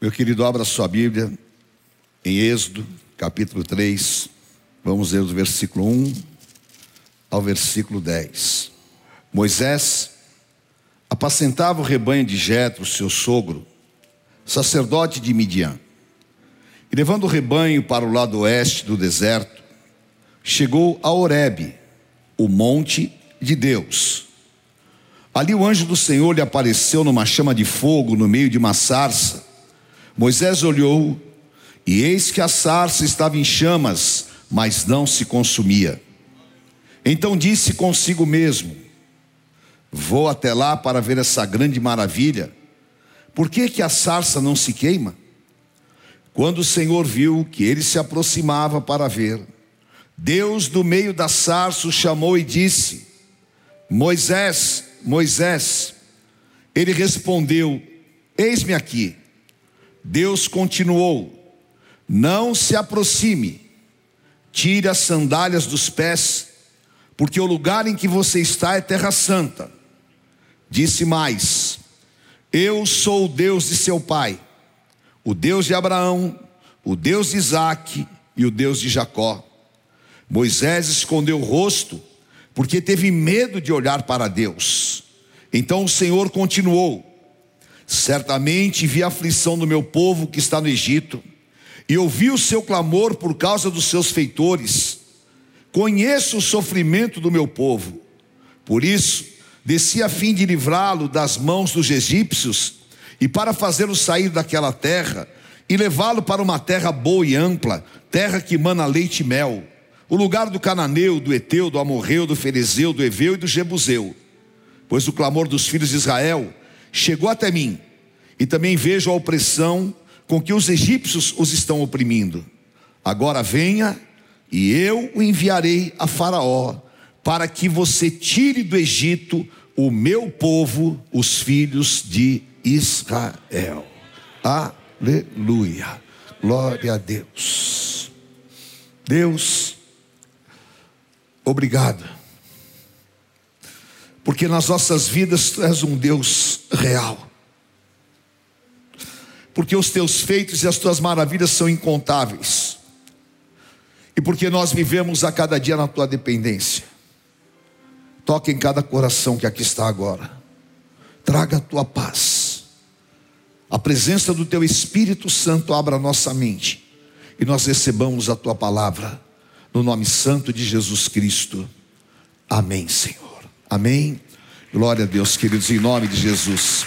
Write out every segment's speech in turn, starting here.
Meu querido, abra sua Bíblia em Êxodo, capítulo 3. Vamos ler do versículo 1 ao versículo 10. Moisés apacentava o rebanho de Jetro, seu sogro, sacerdote de Midian. E levando o rebanho para o lado oeste do deserto, chegou a Horebe, o monte de Deus. Ali o anjo do Senhor lhe apareceu numa chama de fogo no meio de uma sarça. Moisés olhou, e eis que a sarça estava em chamas, mas não se consumia. Então disse consigo mesmo: Vou até lá para ver essa grande maravilha. Por que, que a sarça não se queima? Quando o Senhor viu que ele se aproximava para ver, Deus do meio da sarça o chamou e disse: Moisés, Moisés. Ele respondeu: Eis-me aqui. Deus continuou: Não se aproxime, tire as sandálias dos pés, porque o lugar em que você está é terra santa. Disse mais: Eu sou o Deus de seu pai, o Deus de Abraão, o Deus de Isaque e o Deus de Jacó. Moisés escondeu o rosto, porque teve medo de olhar para Deus. Então o Senhor continuou: Certamente vi a aflição do meu povo que está no Egito, e ouvi o seu clamor por causa dos seus feitores. Conheço o sofrimento do meu povo, por isso desci a fim de livrá-lo das mãos dos egípcios e para fazê-lo sair daquela terra e levá-lo para uma terra boa e ampla, terra que mana leite e mel, o lugar do cananeu, do eteu, do amorreu, do ferezeu, do eveu e do jebuseu. Pois o clamor dos filhos de Israel chegou até mim, e também vejo a opressão com que os egípcios os estão oprimindo. Agora venha, e eu o enviarei a Faraó, para que você tire do Egito o meu povo, os filhos de Israel. Aleluia. Glória a Deus. Deus, obrigado. Porque nas nossas vidas tu és um Deus real. Porque os teus feitos e as tuas maravilhas são incontáveis. E porque nós vivemos a cada dia na tua dependência. Toque em cada coração que aqui está agora. Traga a tua paz. A presença do teu Espírito Santo abra a nossa mente e nós recebamos a tua palavra no nome santo de Jesus Cristo. Amém, Senhor. Amém. Glória a Deus, queridos, em nome de Jesus.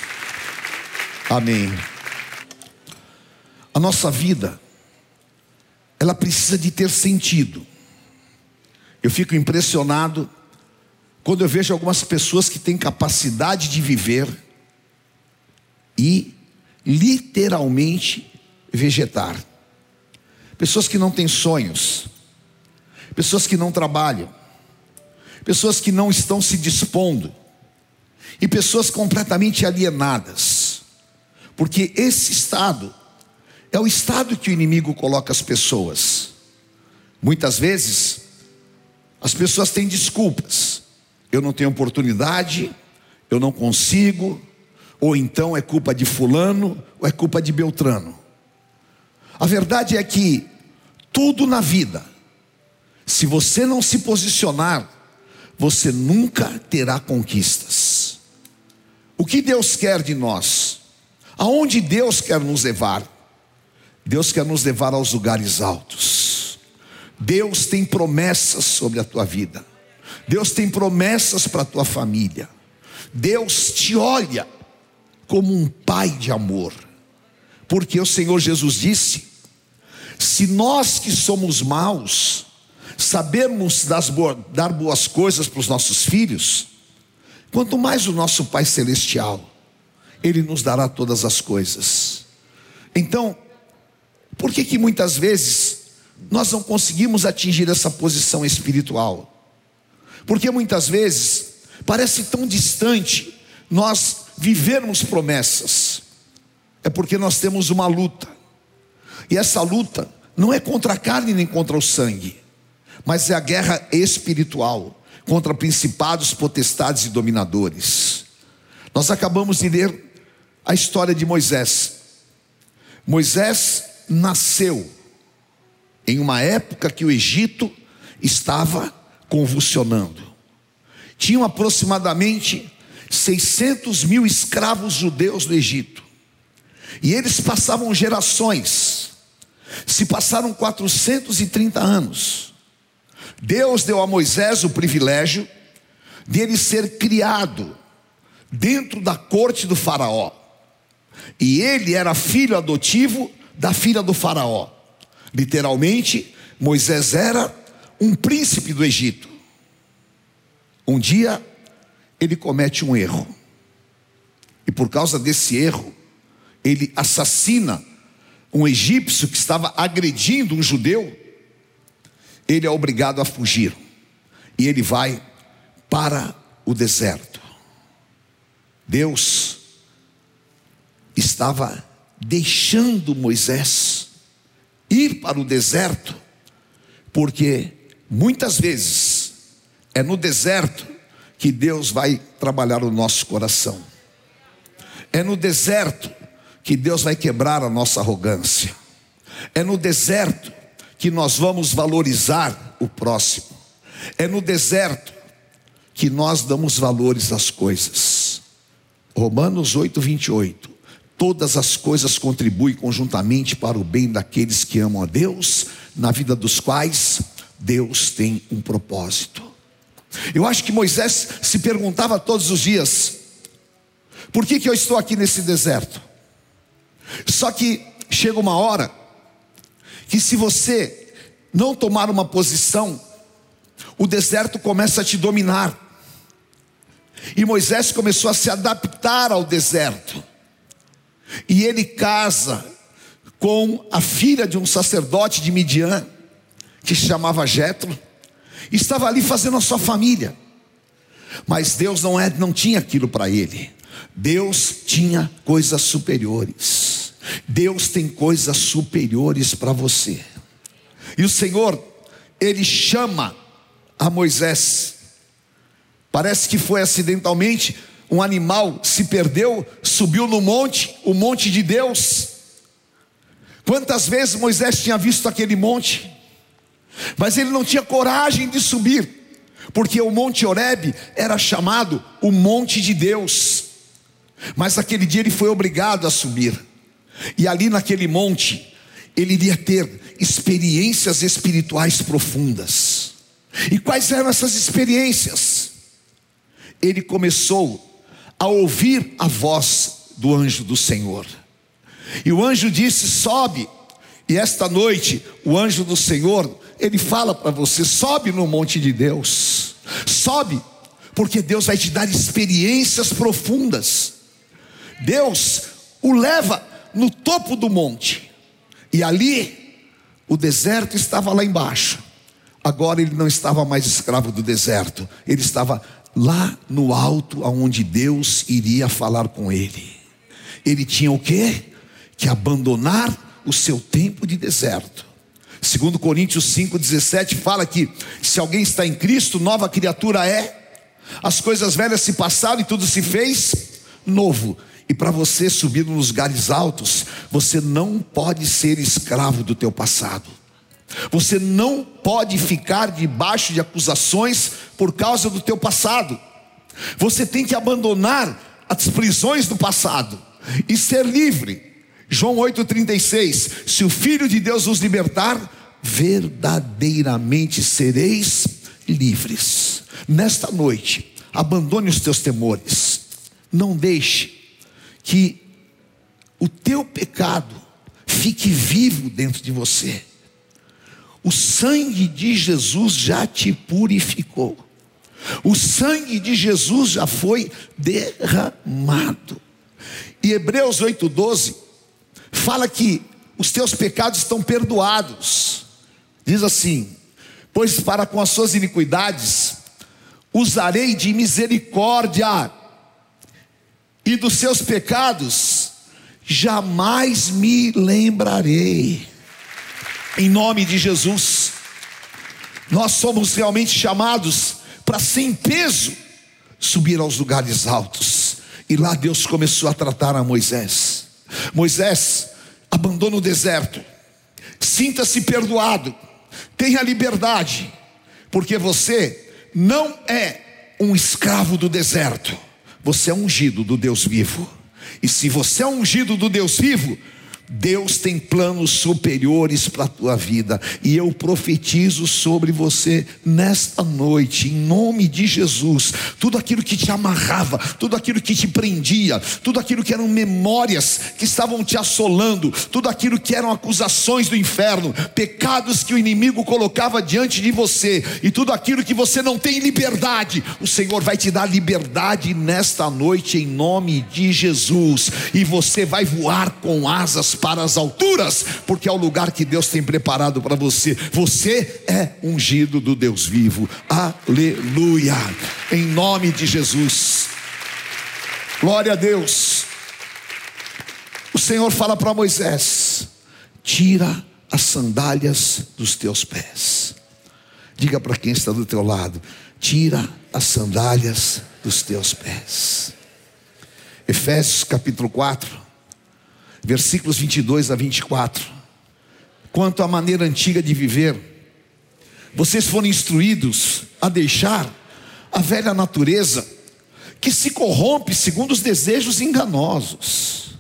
Amém. A nossa vida ela precisa de ter sentido. Eu fico impressionado quando eu vejo algumas pessoas que têm capacidade de viver e literalmente vegetar. Pessoas que não têm sonhos, pessoas que não trabalham, pessoas que não estão se dispondo, e pessoas completamente alienadas, porque esse estado é o estado que o inimigo coloca as pessoas. Muitas vezes, as pessoas têm desculpas eu não tenho oportunidade, eu não consigo, ou então é culpa de Fulano, ou é culpa de Beltrano. A verdade é que tudo na vida, se você não se posicionar, você nunca terá conquistas. O que Deus quer de nós? Aonde Deus quer nos levar? Deus quer nos levar aos lugares altos. Deus tem promessas sobre a tua vida. Deus tem promessas para a tua família. Deus te olha como um pai de amor. Porque o Senhor Jesus disse: se nós que somos maus, sabemos dar boas coisas para os nossos filhos, quanto mais o nosso Pai Celestial, Ele nos dará todas as coisas. Então, por que que muitas vezes nós não conseguimos atingir essa posição espiritual? Porque muitas vezes parece tão distante nós vivermos promessas. É porque nós temos uma luta. E essa luta não é contra a carne nem contra o sangue, mas é a guerra espiritual contra principados, potestades e dominadores. Nós acabamos de ler a história de Moisés. Moisés nasceu em uma época que o Egito estava convulsionando. Tinham aproximadamente 600 mil escravos judeus no Egito. E eles passavam gerações. Se passaram 430 anos. Deus deu a Moisés o privilégio de ele ser criado dentro da corte do Faraó. E ele era filho adotivo da filha do Faraó. Literalmente, Moisés era um príncipe do Egito. Um dia, ele comete um erro. E por causa desse erro, ele assassina um egípcio que estava agredindo um judeu. Ele é obrigado a fugir. E ele vai para o deserto. Deus estava deixando Moisés ir para o deserto, porque muitas vezes é no deserto que Deus vai trabalhar o nosso coração. É no deserto que Deus vai quebrar a nossa arrogância. É no deserto que nós vamos valorizar o próximo. É no deserto que nós damos valores às coisas. Romanos 8, 28. Todas as coisas contribuem conjuntamente para o bem daqueles que amam a Deus, na vida dos quais Deus tem um propósito. Eu acho que Moisés se perguntava todos os dias: por que, que eu estou aqui nesse deserto? Só que chega uma hora que, se você não tomar uma posição, o deserto começa a te dominar. E Moisés começou a se adaptar ao deserto. E ele casa com a filha de um sacerdote de Midian, que se chamava Jetro, estava ali fazendo a sua família. Mas Deus não, é, não tinha aquilo para ele. Deus tinha coisas superiores. Deus tem coisas superiores para você. E o Senhor, ele chama a Moisés. Parece que foi acidentalmente, um animal se perdeu, subiu no monte, o monte de Deus. Quantas vezes Moisés tinha visto aquele monte, mas ele não tinha coragem de subir, porque o monte Horebe era chamado o monte de Deus. Mas aquele dia ele foi obrigado a subir. E ali naquele monte, ele iria ter experiências espirituais profundas. E quais eram essas experiências? Ele começou a ouvir a voz do anjo do Senhor. E o anjo disse: Sobe. E esta noite, o anjo do Senhor, ele fala para você: sobe no monte de Deus, sobe, porque Deus vai te dar experiências profundas. Deus o leva no topo do monte, e ali, o deserto estava lá embaixo. Agora ele não estava mais escravo do deserto, ele estava lá no alto aonde Deus iria falar com ele. Ele tinha o quê? Que abandonar o seu tempo de deserto. Segundo Coríntios 5:17 fala que se alguém está em Cristo, nova criatura é. As coisas velhas se passaram e tudo se fez novo. E para você subir nos lugares altos, você não pode ser escravo do teu passado. Você não pode ficar debaixo de acusações por causa do teu passado. Você tem que abandonar as prisões do passado e ser livre. João 8:36, se o filho de Deus os libertar, verdadeiramente sereis livres. Nesta noite, abandone os teus temores. Não deixe que o teu pecado fique vivo dentro de você. O sangue de Jesus já te purificou. O sangue de Jesus já foi derramado. E Hebreus 8:12 fala que os teus pecados estão perdoados. Diz assim: Pois para com as suas iniquidades usarei de misericórdia, e dos seus pecados jamais me lembrarei em nome de Jesus. Nós somos realmente chamados para, sem peso, subir aos lugares altos. E lá Deus começou a tratar a Moisés. Moisés, abandone o deserto, sinta-se perdoado, tenha liberdade, porque você não é um escravo do deserto, você é ungido do Deus vivo. E se você é ungido do Deus vivo, Deus tem planos superiores para a tua vida, e eu profetizo sobre você nesta noite, em nome de Jesus. Tudo aquilo que te amarrava, tudo aquilo que te prendia, tudo aquilo que eram memórias que estavam te assolando, tudo aquilo que eram acusações do inferno, pecados que o inimigo colocava diante de você, e tudo aquilo que você não tem liberdade, o Senhor vai te dar liberdade nesta noite, em nome de Jesus, e você vai voar com asas para as alturas, porque é o lugar que Deus tem preparado para você. Você é ungido do Deus vivo. Aleluia. Em nome de Jesus. Glória a Deus. O Senhor fala para Moisés: tira as sandálias dos teus pés. Diga para quem está do teu lado: tira as sandálias dos teus pés. Efésios capítulo 4 versículos 22 a 24. Quanto à maneira antiga de viver, vocês foram instruídos a deixar a velha natureza, que se corrompe segundo os desejos enganosos,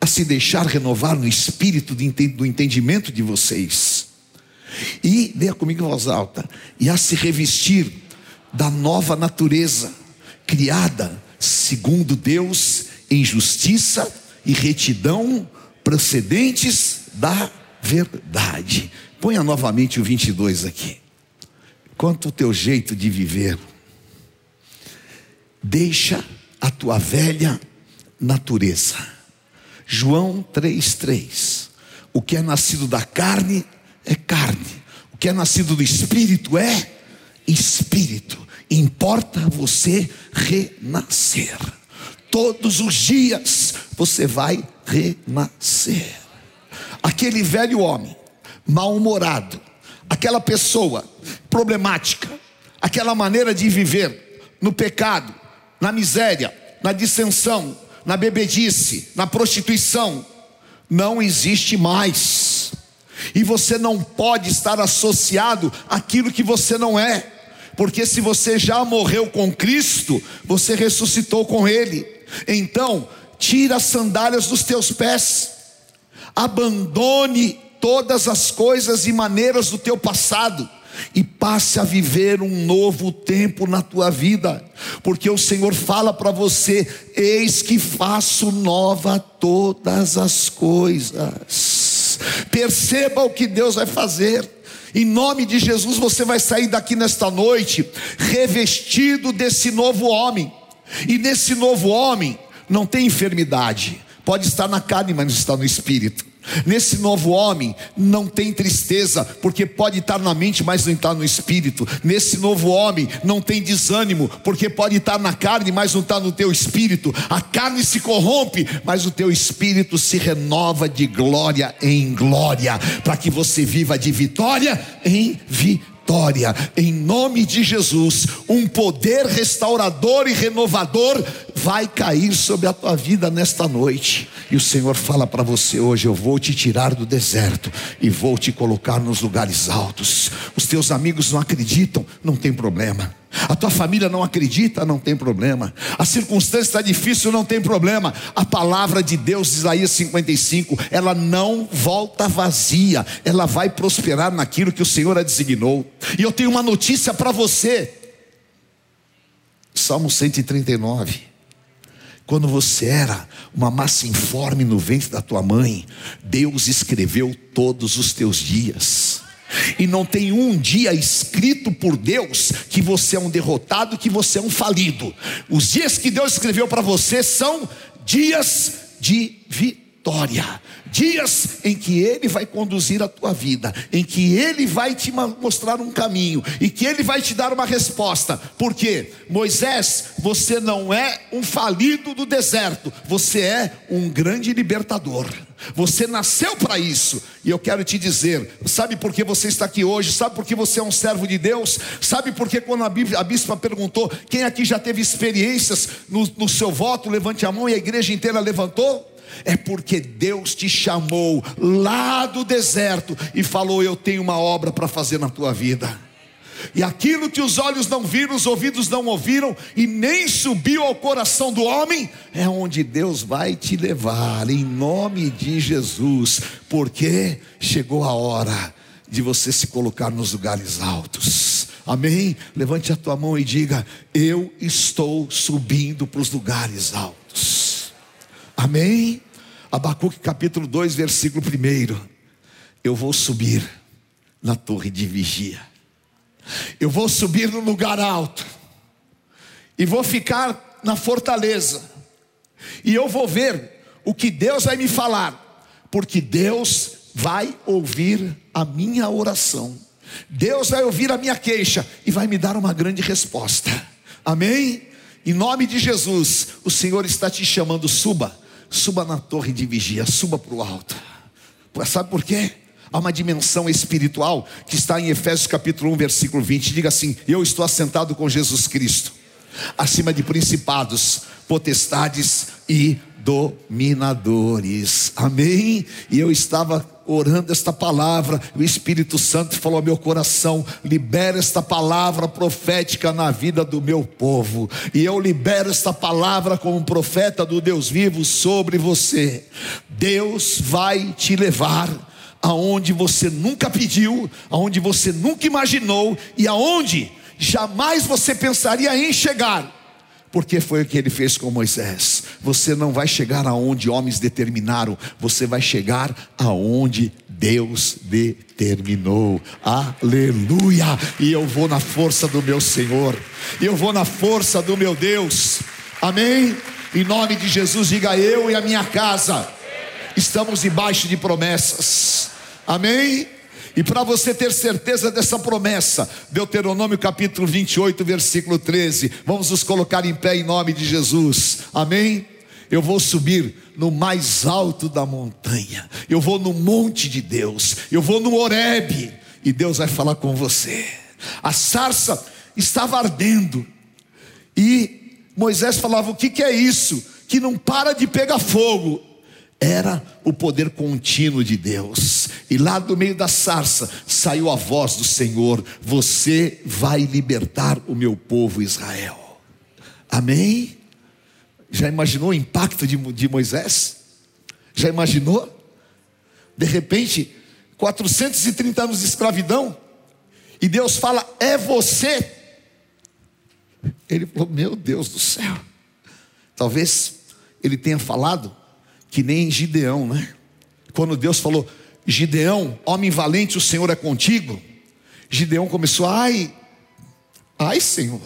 a se deixar renovar no espírito do entendimento de vocês, e, leia comigo em voz alta, e a se revestir da nova natureza, criada segundo Deus em justiça e retidão procedentes da verdade. Ponha novamente o 22 aqui. Quanto o teu jeito de viver, deixa a tua velha natureza. João 3,3. O que é nascido da carne é carne, o que é nascido do espírito é espírito. Importa você renascer. Todos os dias você vai renascer. Aquele velho homem, mal-humorado, aquela pessoa problemática, aquela maneira de viver no pecado, na miséria, na dissensão, na bebedice, na prostituição, não existe mais. E você não pode estar associado àquilo que você não é, porque se você já morreu com Cristo, você ressuscitou com Ele. Então, tira as sandálias dos teus pés, abandone todas as coisas e maneiras do teu passado e passe a viver um novo tempo na tua vida, porque o Senhor fala para você: eis que faço nova todas as coisas. Perceba o que Deus vai fazer. Em nome de Jesus, você vai sair daqui nesta noite revestido desse novo homem. E nesse novo homem, não tem enfermidade, pode estar na carne, mas não está no espírito. Nesse novo homem não tem tristeza, porque pode estar na mente, mas não está no espírito. Nesse novo homem não tem desânimo, porque pode estar na carne, mas não está no teu espírito. A carne se corrompe, mas o teu espírito se renova de glória em glória, para que você viva de vitória em vitória vitória, em nome de Jesus. Um poder restaurador e renovador vai cair sobre a tua vida nesta noite. E o Senhor fala para você hoje: Eu vou te tirar do deserto e vou te colocar nos lugares altos. Os teus amigos não acreditam, não tem problema. A tua família não acredita, não tem problema. A circunstância está difícil, não tem problema. A palavra de Deus, Isaías 55, ela não volta vazia, ela vai prosperar naquilo que o Senhor a designou. E eu tenho uma notícia para você. Salmo 139. Quando você era uma massa informe no ventre da tua mãe, Deus escreveu todos os teus dias. E não tem um dia escrito por Deus que você é um derrotado, que você é um falido. Os dias que Deus escreveu para você são dias de vitória dias em que Ele vai conduzir a tua vida, em que Ele vai te mostrar um caminho e que Ele vai te dar uma resposta. Porque Moisés, você não é um falido do deserto, você é um grande libertador. Você nasceu para isso, e eu quero te dizer: sabe por que você está aqui hoje? Sabe por que você é um servo de Deus? Sabe por que, quando a, a bispa perguntou, quem aqui já teve experiências no, no seu voto, levante a mão e a igreja inteira levantou? É porque Deus te chamou lá do deserto e falou: Eu tenho uma obra para fazer na tua vida. E aquilo que os olhos não viram, os ouvidos não ouviram, e nem subiu ao coração do homem, é onde Deus vai te levar, em nome de Jesus, porque chegou a hora de você se colocar nos lugares altos. Amém? Levante a tua mão e diga: Eu estou subindo para os lugares altos. Amém? Abacuque capítulo 2, versículo 1. Eu vou subir na torre de vigia. Eu vou subir no lugar alto. E vou ficar na fortaleza. E eu vou ver o que Deus vai me falar. Porque Deus vai ouvir a minha oração. Deus vai ouvir a minha queixa e vai me dar uma grande resposta. Amém? Em nome de Jesus, o Senhor está te chamando, suba suba na torre de vigia, suba para o alto. Sabe por quê? Há uma dimensão espiritual que está em Efésios capítulo 1, versículo 20. Diga assim: Eu estou assentado com Jesus Cristo, acima de principados, potestades e dominadores. Amém? E eu estava orando esta palavra, o Espírito Santo falou ao meu coração: libera esta palavra profética na vida do meu povo. E eu libero esta palavra como profeta do Deus vivo sobre você. Deus vai te levar aonde você nunca pediu, aonde você nunca imaginou e aonde jamais você pensaria em chegar porque foi o que ele fez com Moisés. Você não vai chegar aonde homens determinaram, você vai chegar aonde Deus determinou. Aleluia! E eu vou na força do meu Senhor, eu vou na força do meu Deus. Amém? Em nome de Jesus, diga eu e a minha casa. Estamos debaixo de promessas. Amém? E para você ter certeza dessa promessa, Deuteronômio capítulo 28, versículo 13. Vamos nos colocar em pé em nome de Jesus. Amém? Eu vou subir no mais alto da montanha. Eu vou no monte de Deus. Eu vou no Horebe e Deus vai falar com você. A sarça estava ardendo. E Moisés falava: "O que que é isso? Que não para de pegar fogo?" Era o poder contínuo de Deus. E lá do meio da sarça saiu a voz do Senhor: Você vai libertar o meu povo Israel. Amém? Já imaginou o impacto de, Moisés? Já imaginou? De repente, 430 anos de escravidão, e Deus fala: É você. Ele falou: Meu Deus do céu. Talvez ele tenha falado que nem Gideão, né? Quando Deus falou, Gideão, homem valente, o Senhor é contigo. Gideão começou, ai, ai Senhor,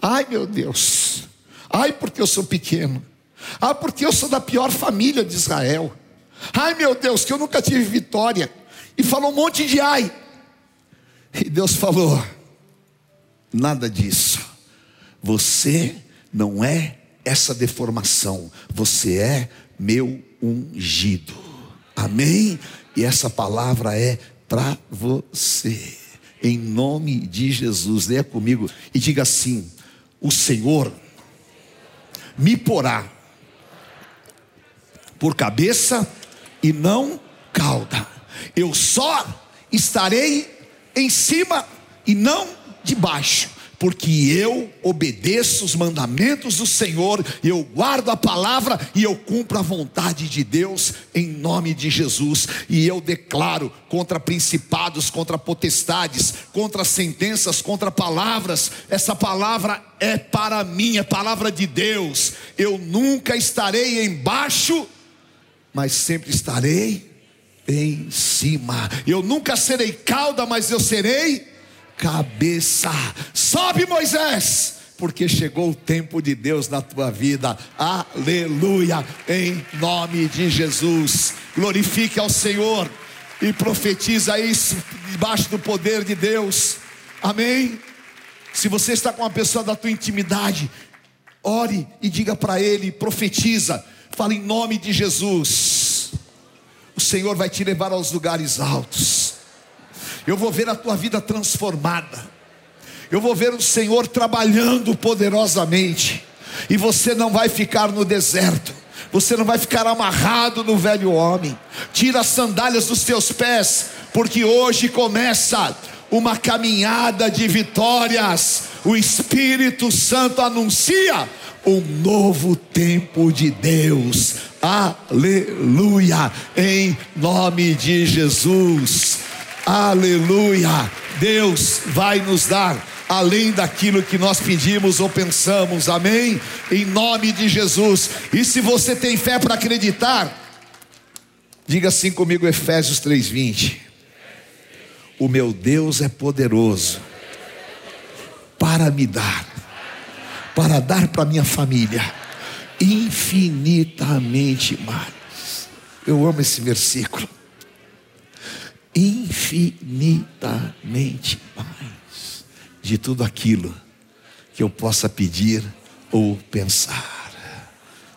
ai meu Deus, ai porque eu sou pequeno, ai porque eu sou da pior família de Israel, ai meu Deus, que eu nunca tive vitória, e falou um monte de ai, e Deus falou: nada disso, você não é essa deformação. Você é meu ungido. Amém? E essa palavra é para você. Em nome de Jesus. Leia comigo e diga assim: O Senhor me porá por cabeça e não cauda. Eu só estarei em cima e não debaixo porque eu obedeço os mandamentos do Senhor, eu guardo a palavra e eu cumpro a vontade de Deus em nome de Jesus. E eu declaro contra principados, contra potestades, contra sentenças, contra palavras. Essa palavra é para mim, é palavra de Deus. Eu nunca estarei embaixo, mas sempre estarei em cima. Eu nunca serei cauda, mas eu serei cabeça. Sobe, Moisés, porque chegou o tempo de Deus na tua vida. Aleluia, em nome de Jesus. Glorifique ao Senhor e profetiza isso debaixo do poder de Deus. Amém. Se você está com uma pessoa da tua intimidade, ore e diga para ele, profetiza, fala em nome de Jesus. O Senhor vai te levar aos lugares altos. Eu vou ver a tua vida transformada. Eu vou ver o Senhor trabalhando poderosamente. E você não vai ficar no deserto. Você não vai ficar amarrado no velho homem. Tira as sandálias dos teus pés, porque hoje começa uma caminhada de vitórias. O Espírito Santo anuncia um novo tempo de Deus. Aleluia! Em nome de Jesus. Aleluia! Deus vai nos dar além daquilo que nós pedimos ou pensamos. Amém? Em nome de Jesus. E se você tem fé para acreditar, diga assim comigo Efésios 3:20. O meu Deus é poderoso para me dar para dar para minha família infinitamente mais. Eu amo esse versículo. Infinitamente mais de tudo aquilo que eu possa pedir ou pensar.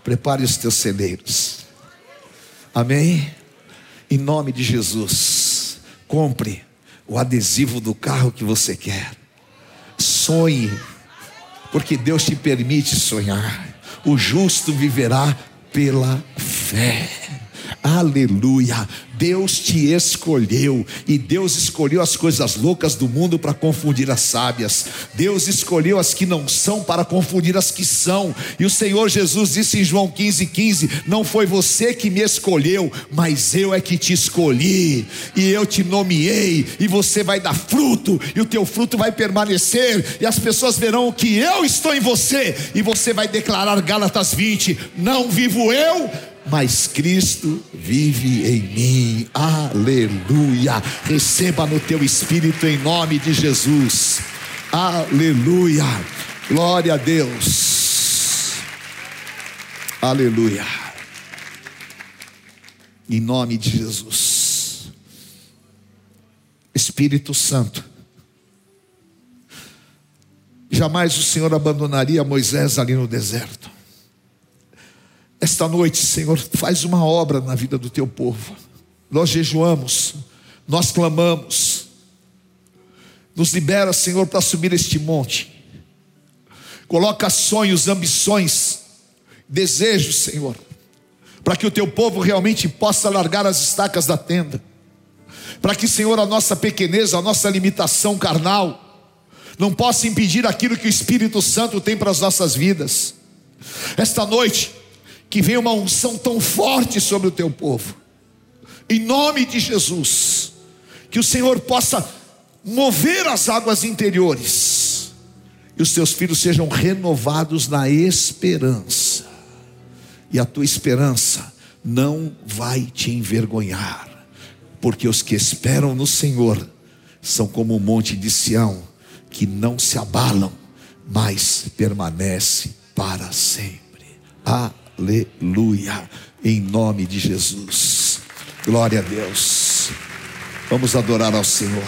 Prepare os teus celeiros. Amém? Em nome de Jesus, compre o adesivo do carro que você quer. Sonhe porque Deus te permite sonhar. O justo viverá pela fé. Aleluia. Deus te escolheu e Deus escolheu as coisas loucas do mundo para confundir as sábias. Deus escolheu as que não são para confundir as que são. E o Senhor Jesus disse em João 15:15, 15, não foi você que me escolheu, mas eu é que te escolhi e eu te nomeei e você vai dar fruto e o teu fruto vai permanecer e as pessoas verão que eu estou em você e você vai declarar Gálatas 20, não vivo eu, mas Cristo vive em mim. Aleluia. Receba no teu espírito em nome de Jesus. Aleluia. Glória a Deus. Aleluia. Em nome de Jesus. Espírito Santo. Jamais o Senhor abandonaria Moisés ali no deserto. Esta noite, Senhor, faz uma obra na vida do teu povo. Nós jejuamos, nós clamamos. Nos libera, Senhor, para subir este monte. Coloca sonhos, ambições, desejos, Senhor, para que o teu povo realmente possa largar as estacas da tenda. Para que, Senhor, a nossa pequenez, a nossa limitação carnal, não possa impedir aquilo que o Espírito Santo tem para as nossas vidas. Esta noite, que venha uma unção tão forte sobre o teu povo, em nome de Jesus, que o Senhor possa mover as águas interiores, e os teus filhos sejam renovados na esperança, e a tua esperança não vai te envergonhar, porque os que esperam no Senhor são como o monte de Sião, que não se abalam, mas permanece para sempre. Ah, Aleluia. Em nome de Jesus. Glória a Deus. Vamos adorar ao Senhor.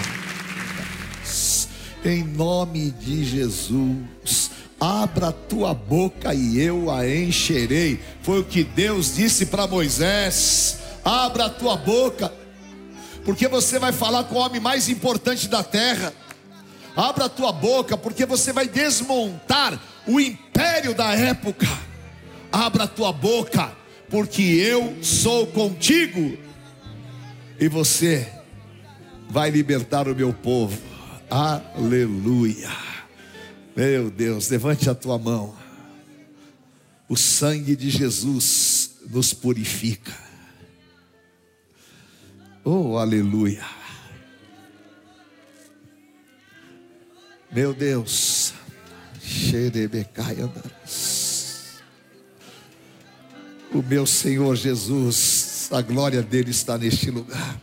Em nome de Jesus. Abra a tua boca e eu a encherei. Foi o que Deus disse para Moisés. Abra a tua boca, porque você vai falar com o homem mais importante da terra. Abra a tua boca, porque você vai desmontar o império da época abra a tua boca, porque eu sou contigo, e você vai libertar o meu povo. Aleluia. Meu Deus, levante a tua mão. O sangue de Jesus nos purifica. Oh, aleluia. Meu Deus. Xerebecai andares o meu Senhor Jesus, a glória dele está neste lugar.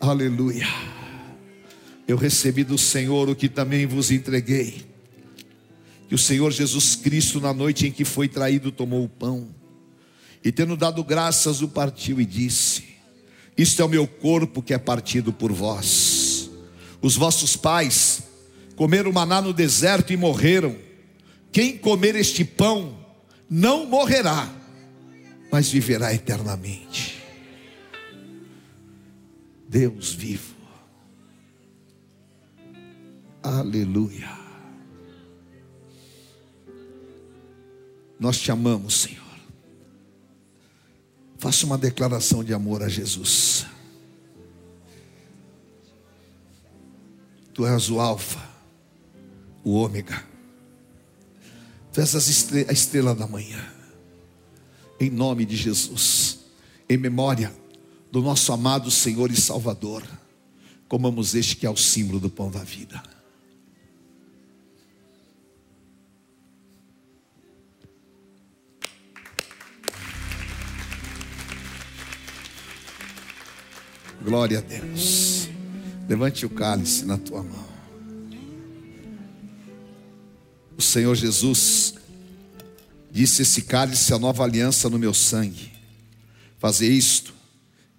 Aleluia. Eu recebi do Senhor o que também vos entreguei. Que o Senhor Jesus Cristo, na noite em que foi traído, tomou o pão e, tendo dado graças, o partiu e disse: Isto é o meu corpo que é partido por vós. Os vossos pais comeram maná no deserto e morreram. Quem comer este pão não morrerá, mas viverá eternamente. Deus vivo. Aleluia. Nós te amamos, Senhor. Faça uma declaração de amor a Jesus. Tu és o Alfa, o Ômega. Tu és a estrela da manhã. Em nome de Jesus, em memória do nosso amado Senhor e Salvador, comamos este que é o símbolo do pão da vida. Glória a Deus. Levante o cálice na tua mão. O Senhor Jesus disse: Esse cálice é a nova aliança no meu sangue. Fazer isto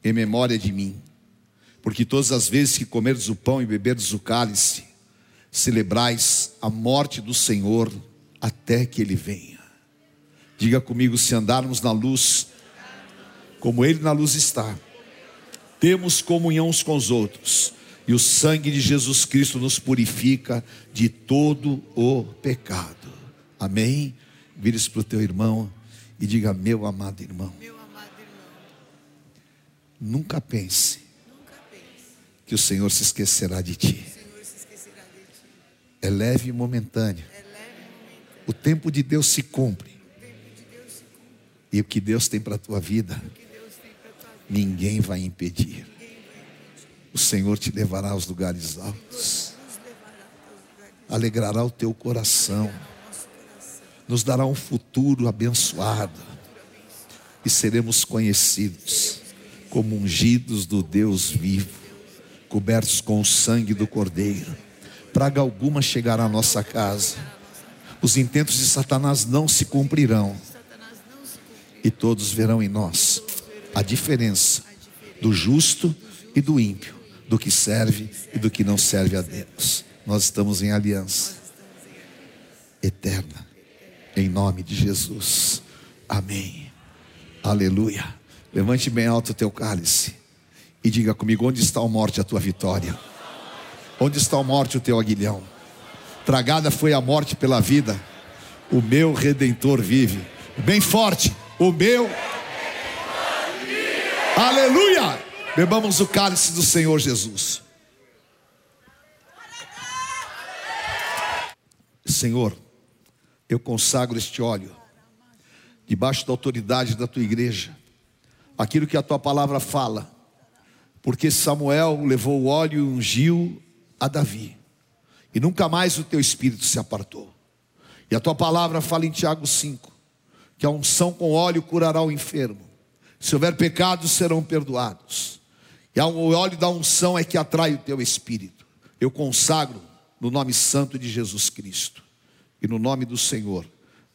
em memória de mim. Porque todas as vezes que comerdes o pão e beberdes o cálice, celebrais a morte do Senhor até que ele venha. Diga comigo: se andarmos na luz, como ele na luz está, temos comunhão uns com os outros, e o sangue de Jesus Cristo nos purifica de todo o pecado. Amém? Vire-se para o teu irmão e diga: Meu amado irmão. Meu amado irmão. Nunca pense, Nunca pense que o Senhor se esquecerá de ti. Esquecerá de ti. É leve e momentâneo. É leve momentâneo. O tempo de Deus se cumpre. Deus se cumpre. E o que Deus tem para a tua vida ninguém vai impedir. O Senhor te levará aos lugares altos, alegrará o teu coração, nos dará um futuro abençoado. E seremos conhecidos como ungidos do Deus vivo, cobertos com o sangue do Cordeiro. Praga alguma chegará à nossa casa, os intentos de Satanás não se cumprirão, e todos verão em nós a diferença do justo e do ímpio, do que serve e do que não serve a Deus. Nós estamos em aliança eterna, em nome de Jesus. Amém. Aleluia. Levante bem alto o teu cálice e diga comigo: onde está a morte, a tua vitória? Onde está a morte, o teu aguilhão? Tragada foi a morte pela vida, o meu redentor vive. Bem forte, o meu Aleluia! Bebamos o cálice do Senhor Jesus. Senhor, eu consagro este óleo debaixo da autoridade da tua igreja, aquilo que a tua palavra fala, porque Samuel levou o óleo e ungiu a Davi, e nunca mais o teu espírito se apartou. E a tua palavra fala em Tiago 5, que a unção com óleo curará o enfermo se houver pecados, serão perdoados. E o óleo da unção é que atrai o teu espírito. Eu consagro no nome santo de Jesus Cristo. E no nome do Senhor,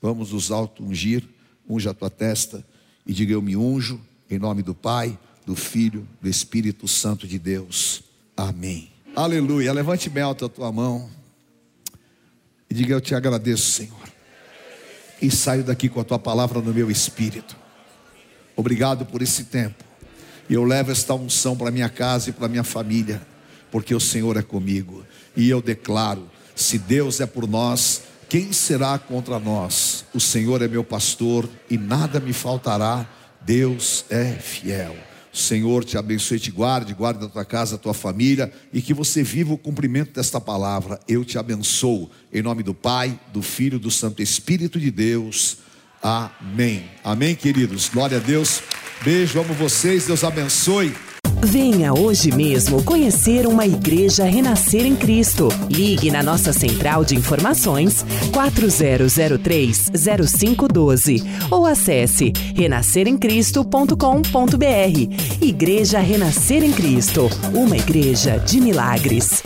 vamos nos auto-ungir. Unja a tua testa e diga: Eu me unjo em nome do Pai, do Filho, do Espírito Santo de Deus. Amém. Aleluia. Levante bem alto a tua mão e diga: Eu te agradeço, Senhor. E saio daqui com a tua palavra no meu espírito. Obrigado por esse tempo. E eu levo esta unção para minha casa e para minha família, porque o Senhor é comigo. E eu declaro: se Deus é por nós, quem será contra nós? O Senhor é meu pastor e nada me faltará. Deus é fiel. O Senhor te abençoe te guarde, guarde a tua casa, a tua família e que você viva o cumprimento desta palavra. Eu te abençoo em nome do Pai, do Filho, do Santo Espírito de Deus. Amém. Amém, queridos. Glória a Deus. Beijo, amo vocês. Deus abençoe. Venha hoje mesmo conhecer uma igreja renascer em Cristo. Ligue na nossa central de informações 4003-0512 ou acesse renasceremcristo.com.br. Igreja Renascer em Cristo, uma igreja de milagres.